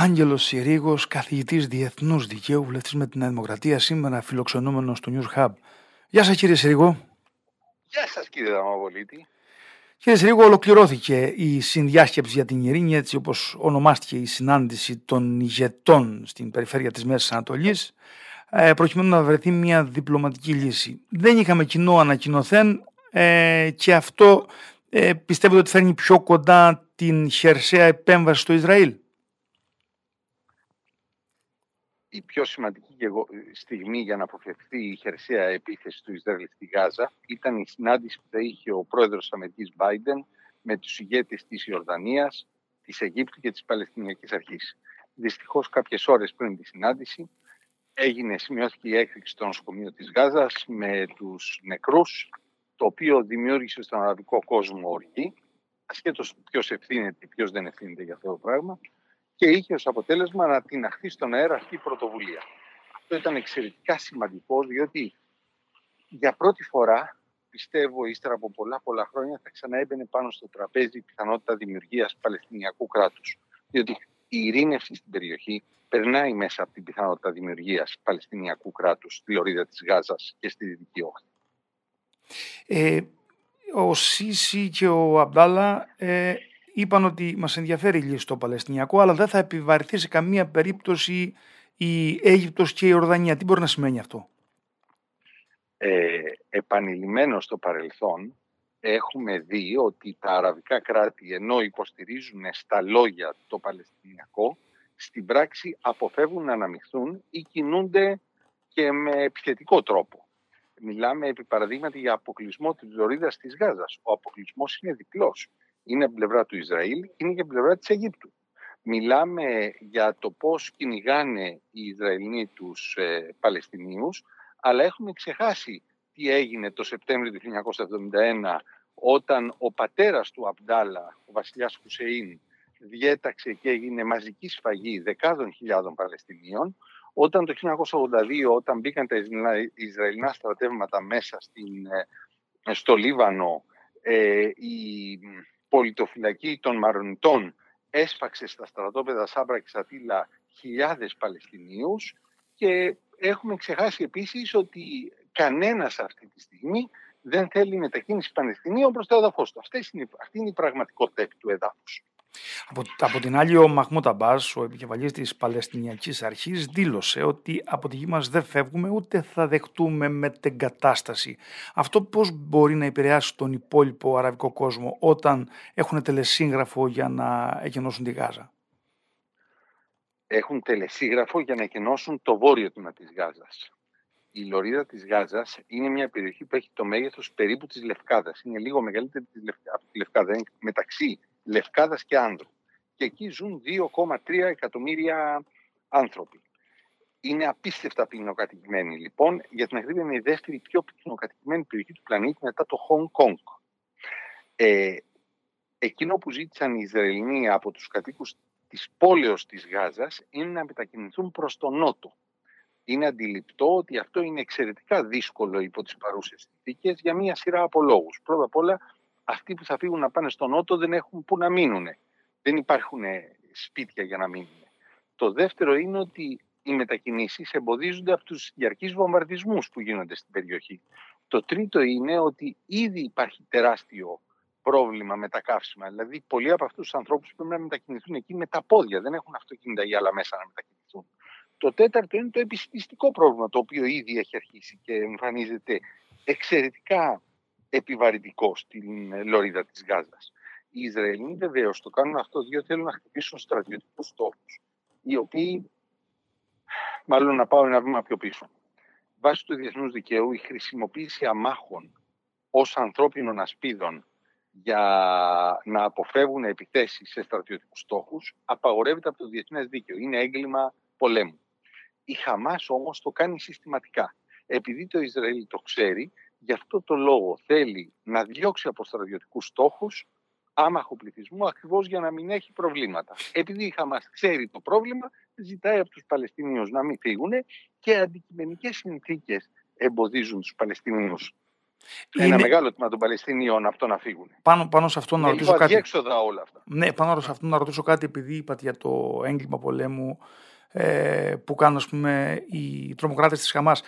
Άγγελος Συρίγος, καθηγητής Διεθνούς Δικαίου, βουλευτής με την Δημοκρατία, σήμερα φιλοξενούμενος στο News Hub. Γεια σας, κύριε Συρίγο. Γεια σας, κύριε Δαμαβολίτη. Κύριε Συρίγο, ολοκληρώθηκε η συνδιάσκεψη για την ειρήνη, έτσι όπως ονομάστηκε η συνάντηση των ηγετών στην περιφέρεια της Μέσης Ανατολής, ε, προκειμένου να βρεθεί μια διπλωματική λύση. Δεν είχαμε κοινό ανακοινωθέν ε, και αυτό ε, πιστεύετε ότι φέρνει πιο κοντά την χερσαία επέμβαση στο Ισραήλ; Η πιο σημαντική στιγμή για να αποφευθεί η χερσαία επίθεση του Ισραήλ στη Γάζα ήταν η συνάντηση που θα είχε ο πρόεδρος Αμερικής Μπάιντεν με τους ηγέτες της Ιορδανίας, της Αιγύπτου και της Παλαιστινιακής Αρχής. Δυστυχώς κάποιες ώρες πριν τη συνάντηση έγινε, σημειώθηκε η έκρηξη στο νοσοκομείο της Γάζας με τους νεκρούς, το οποίο δημιούργησε στον αραβικό κόσμο οργή, ασχέτως ποιος ευθύνεται και ποιος δεν ευθύνεται για αυτό το πράγμα, και είχε ως αποτέλεσμα να την αχθεί στον αέρα αυτή η πρωτοβουλία. Αυτό ήταν εξαιρετικά σημαντικός, διότι για πρώτη φορά, πιστεύω, ύστερα από πολλά πολλά χρόνια, θα ξαναέμπαινε πάνω στο τραπέζι η πιθανότητα δημιουργίας Παλαιστινιακού κράτους. Διότι η ειρήνευση στην περιοχή περνάει μέσα από την πιθανότητα δημιουργίας Παλαιστινιακού κράτους στη λωρίδα της Γάζας και στη Δυτική Όχθη. Ε, ο Σίση και ο Αμπτάλα ε, είπαν ότι μας ενδιαφέρει η λύση στο Παλαιστινιακό, αλλά δεν θα επιβαρυνθεί σε καμία περίπτωση η Αίγυπτος και η Ορδανία. Τι μπορεί να σημαίνει αυτό; Ε, επανειλημμένος στο παρελθόν έχουμε δει ότι τα αραβικά κράτη ενώ υποστηρίζουν στα λόγια το Παλαιστινιακό στην πράξη αποφεύγουν να αναμειχθούν ή κινούνται και με επιθετικό τρόπο. Μιλάμε επί παραδείγματι για αποκλεισμό της Λωρίδας της Γάζας. Ο αποκλεισμός είναι διπλός είναι από την πλευρά του Ισραήλ, είναι και από την πλευρά της Αιγύπτου. Μιλάμε για το πώς κυνηγάνε οι Ισραηλοί τους ε, Παλαιστινίους, αλλά έχουμε ξεχάσει τι έγινε το Σεπτέμβριο του 1971 όταν ο πατέρας του Αμπτάλα, ο βασιλιάς Χουσεΐν, διέταξε και έγινε μαζική σφαγή δεκάδων χιλιάδων Παλαιστινίων, όταν το 1982, όταν μπήκαν τα Ισραηλινά στρατεύματα μέσα στην, ε, στο Λίβανο, ε, η πολιτοφυλακή των Μαρονιτών έσφαξε στα στρατόπεδα Σάμπρα και Σατήλα χιλιάδες Παλαιστινίους και έχουμε ξεχάσει επίσης ότι κανένας αυτή τη στιγμή δεν θέλει μετακίνηση Παλαιστινίων προς το έδαφος του. Αυτή είναι, αυτή είναι η πραγματικότητα του εδάφους. Από, από την άλλη, ο Μαχμούτ Αμπάς, ο επικεφαλής της Παλαιστινιακής Αρχής, δήλωσε ότι από τη γη μας δεν φεύγουμε ούτε θα δεχτούμε μετεγκατάσταση. Αυτό πώς μπορεί να επηρεάσει τον υπόλοιπο αραβικό κόσμο όταν έχουν τελεσίγραφο για να εκενώσουν τη Γάζα; Έχουν τελεσίγραφο για να εκενώσουν το βόρειο τμήμα της Γάζας. Η λωρίδα της Γάζας είναι μια περιοχή που έχει το μέγεθος περίπου της Λευκάδας. Είναι λίγο μεγαλύτερη από τη Λευκάδα. Είναι μεταξύ Λευκάδας και Άνδρου. Και εκεί ζουν 2,3 εκατομμύρια άνθρωποι. Είναι απίστευτα πυκνοκατοικημένοι λοιπόν. Για την ακρίβεια είναι η δεύτερη πιο πυκνοκατοικημένη περιοχή του πλανήτη μετά το Hong Kong. Ε, εκείνο που ζήτησαν οι Ισραηλοί από τους κατοίκους της πόλεως της Γάζας είναι να μετακινηθούν προς τον νότο. Είναι αντιληπτό ότι αυτό είναι εξαιρετικά δύσκολο υπό τις παρούσες συνθήκες για μία σειρά από λόγους. Πρώτα απ' όλα αυτοί που θα φύγουν να πάνε στον Νότο δεν έχουν που να μείνουν. Δεν υπάρχουν σπίτια για να μείνουν. Το δεύτερο είναι ότι οι μετακινήσεις εμποδίζονται από τους διαρκείς βομβαρδισμούς που γίνονται στην περιοχή. Το τρίτο είναι ότι ήδη υπάρχει τεράστιο πρόβλημα με τα καύσιμα. Δηλαδή, πολλοί από αυτούς τους ανθρώπους πρέπει να μετακινηθούν εκεί με τα πόδια. Δεν έχουν αυτοκίνητα ή άλλα μέσα να μετακινηθούν. Το τέταρτο είναι το επιστημιστικό πρόβλημα, το οποίο ήδη έχει αρχίσει και εμφανίζεται εξαιρετικά επιβαρυντικό στην ε, λωρίδα της Γάζας. Οι Ισραηλοί βεβαίως το κάνουν αυτό διότι θέλουν να χτυπήσουν στρατιωτικούς στόχους, οι οποίοι, μάλλον να πάω ένα βήμα πιο πίσω. Βάσει του διεθνούς δικαίου, η χρησιμοποίηση αμάχων ως ανθρώπινων ασπίδων για να αποφεύγουν επιθέσεις σε στρατιωτικούς στόχους απαγορεύεται από το διεθνές δίκαιο. Είναι έγκλημα πολέμου. Η Χαμάς όμως το κάνει συστηματικά. Επειδή το Ισραήλ το ξέρει, Γι' αυτό το λόγο θέλει να διώξει από στρατιωτικούς στόχους άμαχο πληθυσμό ακριβώς για να μην έχει προβλήματα. Επειδή η Χαμάς ξέρει το πρόβλημα, ζητάει από τους Παλαιστινίους να μην φύγουν και αντικειμενικές συνθήκες εμποδίζουν τους Παλαιστινίους Ένα μεγάλο τμήμα των Παλαιστινίων από το να φύγουν. Πάνω, πάνω σε αυτό να ρωτήσω κάτι. Αδιέξοδα όλα αυτά. Ναι, πάνω σε αυτό να ρωτήσω κάτι, επειδή είπατε για το έγκλημα πολέμου ε, που κάνουν ας πούμε, οι τρομοκράτες της Χαμάς.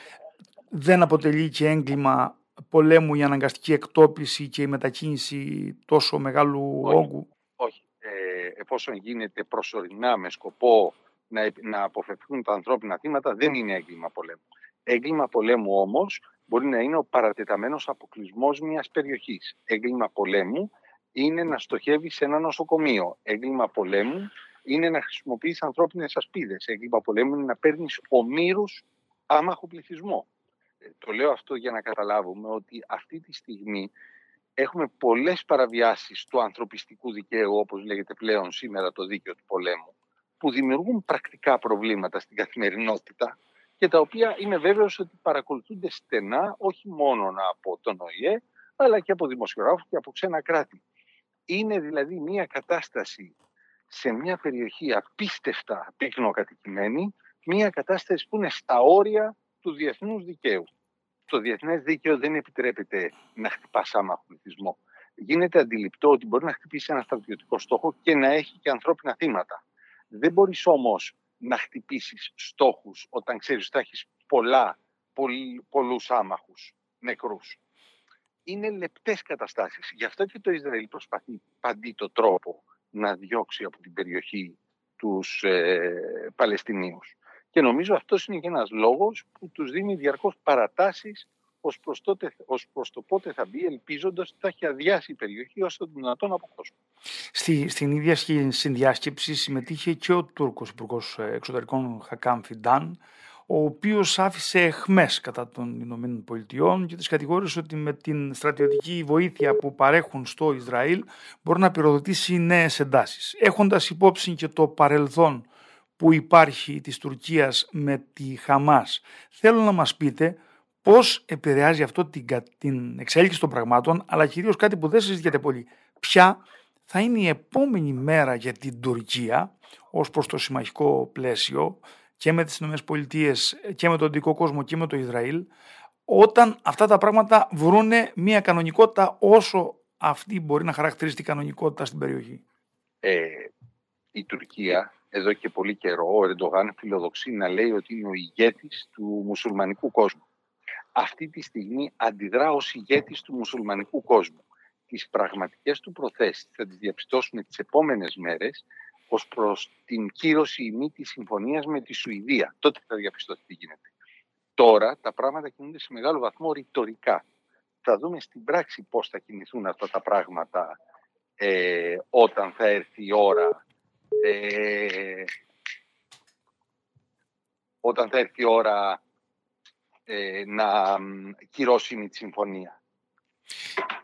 Δεν αποτελεί και έγκλημα πολέμου η αναγκαστική εκτόπιση και η μετακίνηση τόσο μεγάλου όχι, όγκου; Όχι. Ε, εφόσον γίνεται προσωρινά με σκοπό να, να αποφευθούν τα ανθρώπινα θύματα, δεν είναι έγκλημα πολέμου. Έγκλημα πολέμου όμως μπορεί να είναι ο παρατεταμένος αποκλεισμός μιας περιοχής. Έγκλημα πολέμου είναι να στοχεύεις σε ένα νοσοκομείο. Έγκλημα πολέμου είναι να χρησιμοποιείς ανθρώπινες ασπίδες. Έγκλημα πολέμου είναι να παίρνεις ομήρους άμαχο πληθυσμό. Ε, το λέω αυτό για να καταλάβουμε ότι αυτή τη στιγμή έχουμε πολλές παραβιάσεις του ανθρωπιστικού δικαίου, όπως λέγεται πλέον σήμερα το δίκαιο του πολέμου, που δημιουργούν πρακτικά προβλήματα στην καθημερινότητα και τα οποία είμαι βέβαιος ότι παρακολουθούνται στενά όχι μόνο από τον ΟΗΕ, αλλά και από δημοσιογράφους και από ξένα κράτη. Είναι δηλαδή μια κατάσταση σε μια περιοχή απίστευτα πυκνοκατοικημένη, μια κατάσταση που είναι στα όρια τους διεθνούς δικαίου. Το διεθνές δίκαιο δεν επιτρέπεται να χτυπά άμα πληθυσμό. Γίνεται αντιληπτό ότι μπορεί να χτυπήσει ένα στρατιωτικό στόχο και να έχει και ανθρώπινα θύματα. Δεν μπορείς όμως να χτυπήσεις στόχους όταν ξέρεις ότι θα έχεις πολλά, πολλούς άμαχους νεκρούς. Είναι λεπτές καταστάσεις. Γι' αυτό και το Ισραήλ προσπαθεί παντή το τρόπο να διώξει από την περιοχή τους ε, Παλαιστινίους. Και νομίζω αυτός είναι και ένας λόγος που τους δίνει διαρκώς παρατάσεις ως προς, τότε, ως προς το πότε θα μπει, ελπίζοντας ότι θα έχει αδειάσει η περιοχή όσο το δυνατόν από κόσμο. Στη, στην ίδια συνδιάσκεψη συμμετείχε και ο Τούρκος Υπουργός Εξωτερικών Χακάμ Φιντάν, ο οποίος άφησε εχμές κατά των Ηνωμένων Πολιτειών και τις κατηγόρησε ότι με την στρατιωτική βοήθεια που παρέχουν στο Ισραήλ μπορεί να πυροδοτήσει νέες εντάσεις. Έχοντας υπόψη και το παρελθόν που υπάρχει της Τουρκίας με τη Χαμάς, θέλω να μας πείτε πώς επηρεάζει αυτό την, την εξέλιξη των πραγμάτων, αλλά κυρίως κάτι που δεν συζητιέται πολύ. Ποια θα είναι η επόμενη μέρα για την Τουρκία ως προς το συμμαχικό πλαίσιο, και με τις ΗΠΑ και με τον δικό κόσμο και με το Ισραήλ όταν αυτά τα πράγματα βρούνε μια κανονικότητα όσο αυτή μπορεί να χαρακτηρίσει την κανονικότητα στην περιοχή; Ε, η Τουρκία εδώ και πολύ καιρό, ο Ερντογάν φιλοδοξεί να λέει ότι είναι ο ηγέτης του μουσουλμανικού κόσμου. Αυτή τη στιγμή αντιδρά ως ηγέτης του μουσουλμανικού κόσμου. Τις πραγματικές του προθέσεις θα τις διαπιστώσουμε τις επόμενες μέρες Ω προς την κύρωση ή μη της συμφωνίας με τη Σουηδία. Τότε θα διαπιστωθεί τι γίνεται. Τώρα τα πράγματα κινούνται σε μεγάλο βαθμό ρητορικά. Θα δούμε στην πράξη πώς θα κινηθούν αυτά τα πράγματα ε, όταν θα έρθει η ώρα ε, όταν θα έρθει η ώρα ε, να κυρώσει η τη συμφωνία.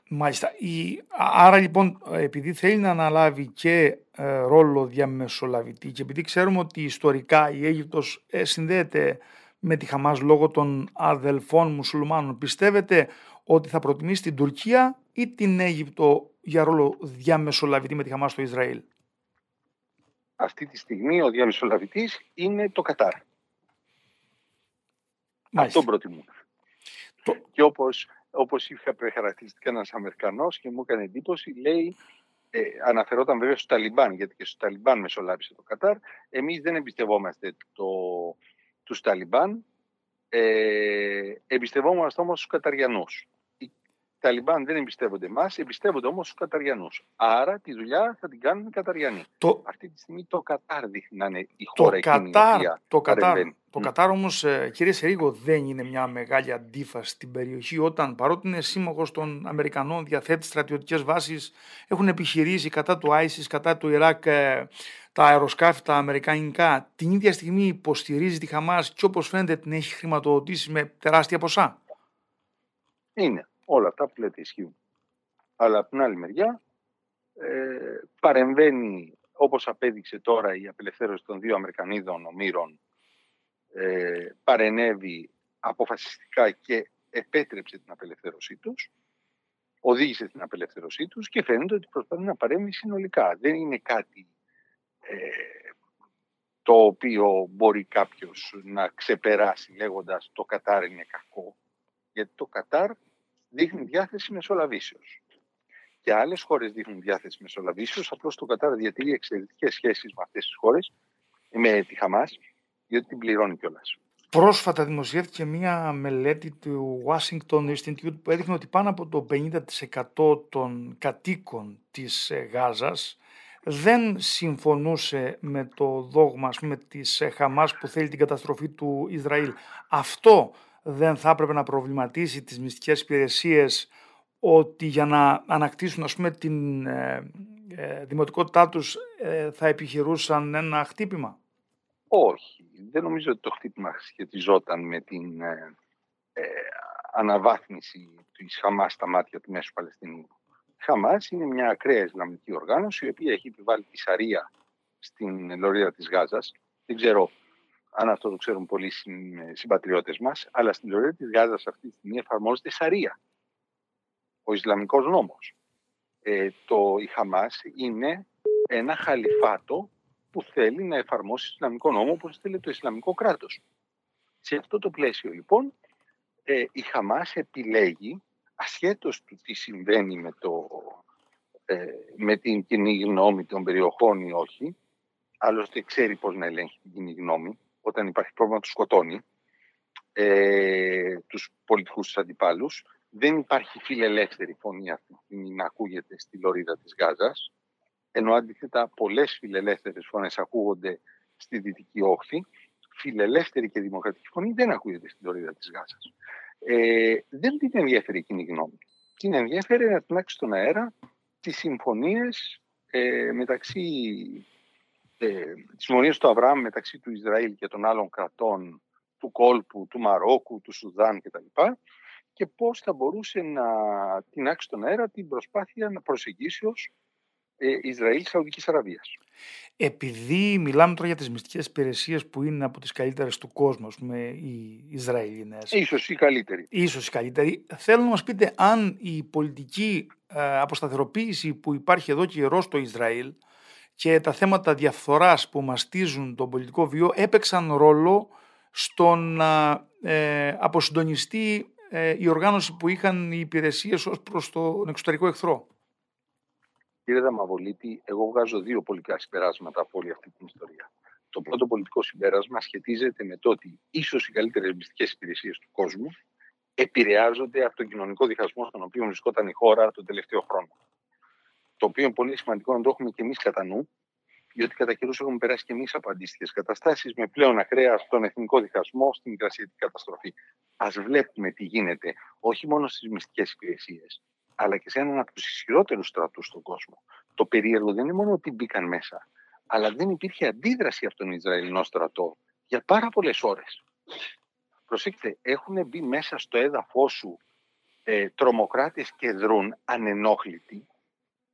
Μάλιστα. Η, άρα λοιπόν επειδή θέλει να αναλάβει και ε, ρόλο διαμεσολαβητή και επειδή ξέρουμε ότι ιστορικά η Αίγυπτος ε, συνδέεται με τη Χαμάς λόγω των αδελφών μουσουλμάνων πιστεύετε ότι θα προτιμήσει την Τουρκία ή την Αίγυπτο για ρόλο διαμεσολαβητή με τη Χαμάς στο Ισραήλ; Αυτή τη στιγμή ο διαμεσολαβητής είναι το Κατάρ. Αυτό προτιμούν. Το... Και όπως όπως είχα χαρακτηριστικά ένας Αμερικανός και μου έκανε εντύπωση, λέει, ε, αναφερόταν βέβαια στο Ταλιμπάν, γιατί και στο Ταλιμπάν μεσολάβησε το Κατάρ. Εμείς δεν εμπιστευόμαστε το, τους Ταλιμπάν, ε, εμπιστευόμαστε όμως τους Καταριανούς. Ταλιμπάν δεν εμπιστεύονται εμάς, εμπιστεύονται όμως τους Καταριανούς. Άρα τη δουλειά θα την κάνουν οι Καταριανοί. Το... Αυτή τη στιγμή το Κατάρ δείχνει να είναι η χώρα το εκείνη Κατάρ, η το Κατάρ, το Κατάρ όμως, ε, κύριε Σερίγο, δεν είναι μια μεγάλη αντίφαση στην περιοχή όταν παρότι είναι σύμμαχος των Αμερικανών, διαθέτει στρατιωτικές βάσεις, έχουν επιχειρήσει κατά του ISIS, κατά του Ιράκ ε, τα αεροσκάφη τα αμερικανικά, την ίδια στιγμή υποστηρίζει τη Χαμάς και όπως φαίνεται την έχει χρηματοδοτήσει με τεράστια ποσά. Είναι. Όλα αυτά που λέτε ισχύουν. Αλλά από την άλλη μεριά ε, παρεμβαίνει όπως απέδειξε τώρα η απελευθέρωση των δύο Αμερικανίδων ομήρων ε, παρενέβη αποφασιστικά και επέτρεψε την απελευθέρωσή τους οδήγησε την απελευθέρωσή τους και φαίνεται ότι προσπαθεί να παρέμβει συνολικά. Δεν είναι κάτι ε, το οποίο μπορεί κάποιος να ξεπεράσει λέγοντας το Κατάρ είναι κακό. Γιατί το Κατάρ δείχνει διάθεση μεσολαβήσεως. Και άλλες χώρες δείχνουν διάθεση μεσολαβήσεως, απλώς το Κατάρ διατηρεί εξαιρετικές σχέσεις με αυτές τις χώρες, με τη Χαμάς, διότι την πληρώνει κιόλας. Πρόσφατα δημοσιεύτηκε μια μελέτη του Washington Institute που έδειχνε ότι πάνω από το 50% των κατοίκων της ε, Γάζας δεν συμφωνούσε με το δόγμα με της ε, Χαμάς που θέλει την καταστροφή του Ισραήλ. Αυτό δεν θα έπρεπε να προβληματίσει τις μυστικές υπηρεσίες ότι για να ανακτήσουν ας πούμε, την ε, ε, δημοτικότητά τους ε, θα επιχειρούσαν ένα χτύπημα; Όχι. Δεν νομίζω ότι το χτύπημα σχετιζόταν με την ε, ε αναβάθμιση του Χαμάς στα μάτια του Μέσου Παλαιστινίου. Η Χαμάς είναι μια ακραία Ισλαμική οργάνωση η οποία έχει επιβάλει τη Σαρία στην λωρίδα της Γάζας. Δεν ξέρω αν αυτό το ξέρουν πολλοί συμπατριώτες μας, αλλά στην λωρίδα της Γάζας αυτή τη στιγμή εφαρμόζεται Σαρία, ο Ισλαμικός νόμος. Ε, το η Χαμάς είναι ένα χαλιφάτο που θέλει να εφαρμόσει Ισλαμικό νόμο όπως θέλει το Ισλαμικό κράτος. Σε αυτό το πλαίσιο λοιπόν ε, η Χαμάς επιλέγει ασχέτως του τι συμβαίνει με, το, ε, με την κοινή γνώμη των περιοχών ή όχι, άλλωστε ξέρει πώς να ελέγχει την κοινή γνώμη, όταν υπάρχει πρόβλημα τους σκοτώνει, ε, τους πολιτικούς τους αντιπάλους. Δεν υπάρχει φιλελεύθερη φωνή αυτή να ακούγεται στη λωρίδα της Γάζας, ενώ αντίθετα πολλές φιλελεύθερες φωνές ακούγονται στη Δυτική Όχθη, φιλελεύθερη και δημοκρατική φωνή δεν ακούγεται στην λωρίδα της Γάζας. Ε, δεν την ενδιαφέρει η κοινή γνώμη. Την ενδιαφέρει να τεινάξει στον αέρα τις συμφωνίες ε, μεταξύ ε, τις του Αβραάμ μεταξύ του Ισραήλ και των άλλων κρατών του κόλπου, του Μαρόκου, του Σουδάν κτλ. Και πώς θα μπορούσε να τεινάξει στον αέρα την προσπάθεια να προσεγγίσει ως ε, Ισραήλ-Σαουδικής Αραβίας. Επειδή μιλάμε τώρα για τις μυστικές υπηρεσίες που είναι από τις καλύτερες του κόσμου, ας πούμε, οι Ισραηλινές. Ίσως η καλύτερη. Ίσως η καλύτερη. Θέλω να μας πείτε αν η πολιτική ε, αποσταθεροποίηση που υπάρχει εδώ και καιρό στο Ισραήλ και τα θέματα διαφθοράς που μαστίζουν τον πολιτικό βίο έπαιξαν ρόλο στο να ε, αποσυντονιστεί ε, η οργάνωση που είχαν οι υπηρεσίες ως προς τον εξωτερικό εχθρό. Κύριε Δαμαβολίτη, εγώ βγάζω δύο πολιτικά συμπεράσματα από όλη αυτή την ιστορία. Το πρώτο πολιτικό συμπέρασμα σχετίζεται με το ότι ίσως οι καλύτερες μυστικές υπηρεσίες του κόσμου επηρεάζονται από τον κοινωνικό διχασμό στον οποίο βρισκόταν η χώρα τον τελευταίο χρόνο. Το οποίο είναι πολύ σημαντικό να το έχουμε και εμείς κατά νου, διότι κατά καιρούς έχουμε περάσει και εμείς από αντίστοιχες καταστάσεις με πλέον ακραία στον εθνικό διχασμό, στην μικρασιατική καταστροφή. Α βλέπουμε τι γίνεται όχι μόνο στις μυστικές υπηρεσίες, αλλά και σε έναν από τους ισχυρότερους στρατούς στον κόσμο. Το περίεργο δεν είναι μόνο ότι μπήκαν μέσα, αλλά δεν υπήρχε αντίδραση από τον Ισραηλινό στρατό για πάρα πολλές ώρες. Προσέξτε, έχουν μπει μέσα στο έδαφος σου ε, τρομοκράτες και δρούν ανενόχλητοι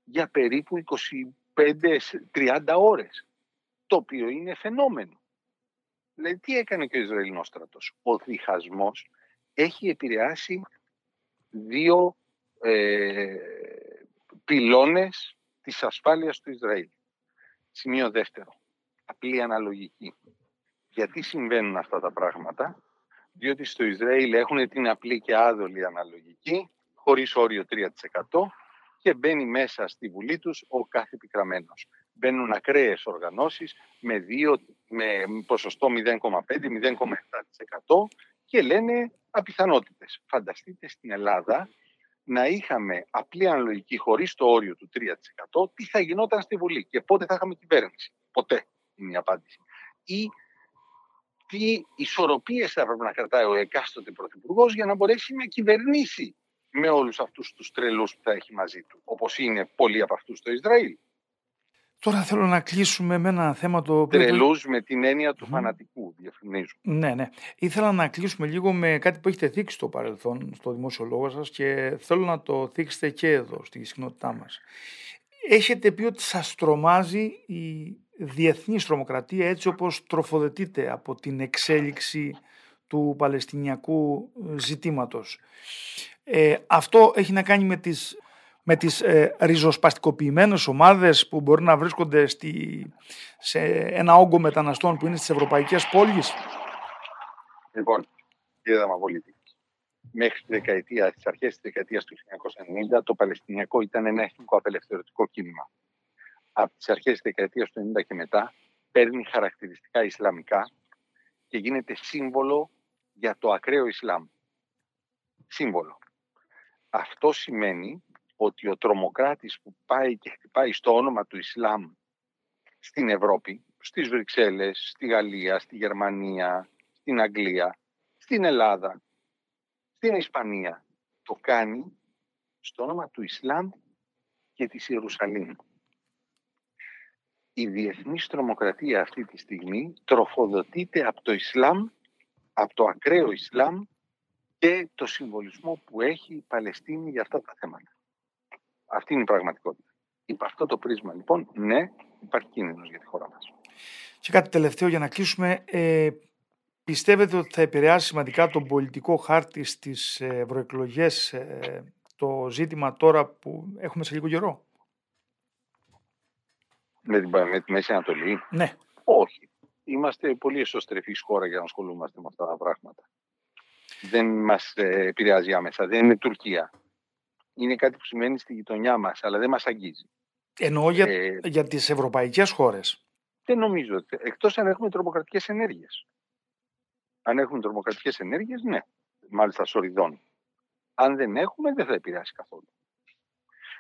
για περίπου 25-30 ώρες, το οποίο είναι φαινόμενο. Δηλαδή, τι έκανε και ο Ισραηλινός στρατός. Ο διχασμός έχει επηρεάσει δύο ε, πυλώνες της ασφάλειας του Ισραήλ. Σημείο δεύτερο. Απλή αναλογική. Γιατί συμβαίνουν αυτά τα πράγματα; Διότι στο Ισραήλ έχουν την απλή και άδολη αναλογική, χωρίς όριο 3% και μπαίνει μέσα στη Βουλή τους ο κάθε επικραμένος. Μπαίνουν ακραίες οργανώσεις με, δύο, με ποσοστό 0,5-0,7% και λένε απιθανότητες. Φανταστείτε στην Ελλάδα να είχαμε απλή αναλογική χωρίς το όριο του 3%, τι θα γινόταν στη Βουλή και πότε θα είχαμε κυβέρνηση. Ποτέ είναι η απάντηση. Ή τι ισορροπίες θα έπρεπε να κρατάει ο εκάστοτε πρωθυπουργός για να μπορέσει να κυβερνήσει με όλους αυτούς τους τρελούς που θα έχει μαζί του, όπως είναι πολλοί από αυτούς στο Ισραήλ. Τώρα θέλω να κλείσουμε με ένα θέμα το οποίο... Τρελούς με την έννοια του φανατικού, διαφημίζω. Ναι, ναι. Ήθελα να κλείσουμε λίγο με κάτι που έχετε θίξει στο παρελθόν, στο δημόσιο λόγο σας και θέλω να το θίξετε και εδώ, στη συχνότητά μας. Έχετε πει ότι σας τρομάζει η διεθνή τρομοκρατία έτσι όπως τροφοδετείται από την εξέλιξη του Παλαιστινιακού ζητήματος. Ε, αυτό έχει να κάνει με τις με τις ε, ριζοσπαστικοποιημένες ομάδες που μπορεί να βρίσκονται στη, σε ένα όγκο μεταναστών που είναι στις ευρωπαϊκές πόλεις; Λοιπόν, κύριε Δαμαβολίτη, μέχρι τη δεκαετία, τις αρχές της δεκαετίας του 1990 το Παλαιστινιακό ήταν ένα εθνικό απελευθερωτικό κίνημα. Από τις αρχές της δεκαετίας του 1990 και μετά παίρνει χαρακτηριστικά Ισλαμικά και γίνεται σύμβολο για το ακραίο Ισλάμ. Σύμβολο. Αυτό σημαίνει ότι ο τρομοκράτης που πάει και χτυπάει στο όνομα του Ισλάμ στην Ευρώπη, στις Βρυξέλλες, στη Γαλλία, στη Γερμανία, στην Αγγλία, στην Ελλάδα, στην Ισπανία, το κάνει στο όνομα του Ισλάμ και της Ιερουσαλήμ. Η διεθνής τρομοκρατία αυτή τη στιγμή τροφοδοτείται από το Ισλάμ, από το ακραίο Ισλάμ και το συμβολισμό που έχει η Παλαιστίνη για αυτά τα θέματα. Αυτή είναι η πραγματικότητα. Υπ' αυτό το πρίσμα λοιπόν, ναι, υπάρχει κίνδυνος για τη χώρα μας. Και κάτι τελευταίο για να κλείσουμε. Ε, πιστεύετε ότι θα επηρεάσει σημαντικά τον πολιτικό χάρτη στις ευρωεκλογές ε, το ζήτημα τώρα που έχουμε σε λίγο καιρό; Με, την, με τη Μέση Ανατολή; Ναι. Όχι. Είμαστε πολύ εσωστρεφής χώρα για να ασχολούμαστε με αυτά τα πράγματα. Δεν μας ε, επηρεάζει άμεσα. Δεν είναι Τουρκία. Είναι κάτι που σημαίνει στη γειτονιά μας, αλλά δεν μας αγγίζει. Εννοώ για, ε, για τις ευρωπαϊκές χώρες. Δεν νομίζω. Εκτός αν έχουμε τρομοκρατικές ενέργειες. Αν έχουμε τρομοκρατικές ενέργειες, ναι. Μάλιστα σοριδών. Αν δεν έχουμε, δεν θα επηρεάσει καθόλου.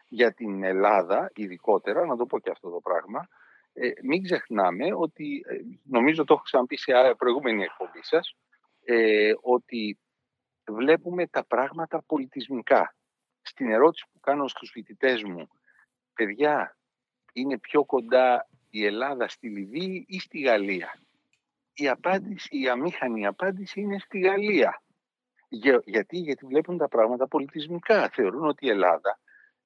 Για την Ελλάδα, ειδικότερα, να το πω και αυτό το πράγμα, ε, μην ξεχνάμε ότι, ε, νομίζω το έχω ξαναπεί σε προηγούμενη εκπομπή σας, ε, ότι βλέπουμε τα πράγματα πολιτισμικά. Στην ερώτηση που κάνω στους φοιτητές μου, παιδιά, είναι πιο κοντά η Ελλάδα στη Λιβύη ή στη Γαλλία; Η απάντηση, η αμήχανη απάντηση είναι στη Γαλλία. γιατί, γιατί βλέπουν τα πράγματα πολιτισμικά. Θεωρούν ότι η Ελλάδα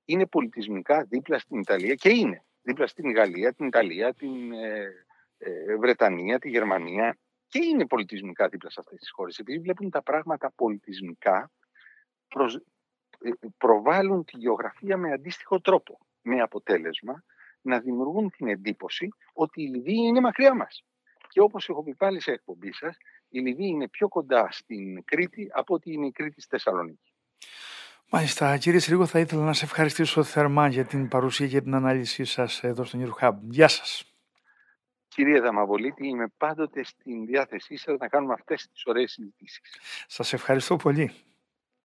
είναι πολιτισμικά δίπλα στην Ιταλία και είναι. Δίπλα στην Γαλλία, την Ιταλία, την ε, ε, Βρετανία, τη Γερμανία και είναι πολιτισμικά δίπλα σε αυτές τις χώρες. Επειδή βλέπουν τα πράγματα πολιτισμικά, ε, προβάλλουν τη γεωγραφία με αντίστοιχο τρόπο. Με αποτέλεσμα να δημιουργούν την εντύπωση ότι η Λιβύη είναι μακριά μας. Και όπως έχω πει πάλι σε εκπομπή σας, η Λιβύη είναι πιο κοντά στην Κρήτη από ότι είναι η Κρήτη στη Θεσσαλονίκη. Μάλιστα, κύριε Σρίγο, θα ήθελα να σε ευχαριστήσω θερμά για την παρουσία και την ανάλυση σας εδώ στον Eurohub. Γεια σας. Κύριε Δαμαβολίτη, είμαι πάντοτε στην διάθεσή σας να κάνουμε αυτές τις ωραίες συζητήσεις. Σας ευχαριστώ πολύ.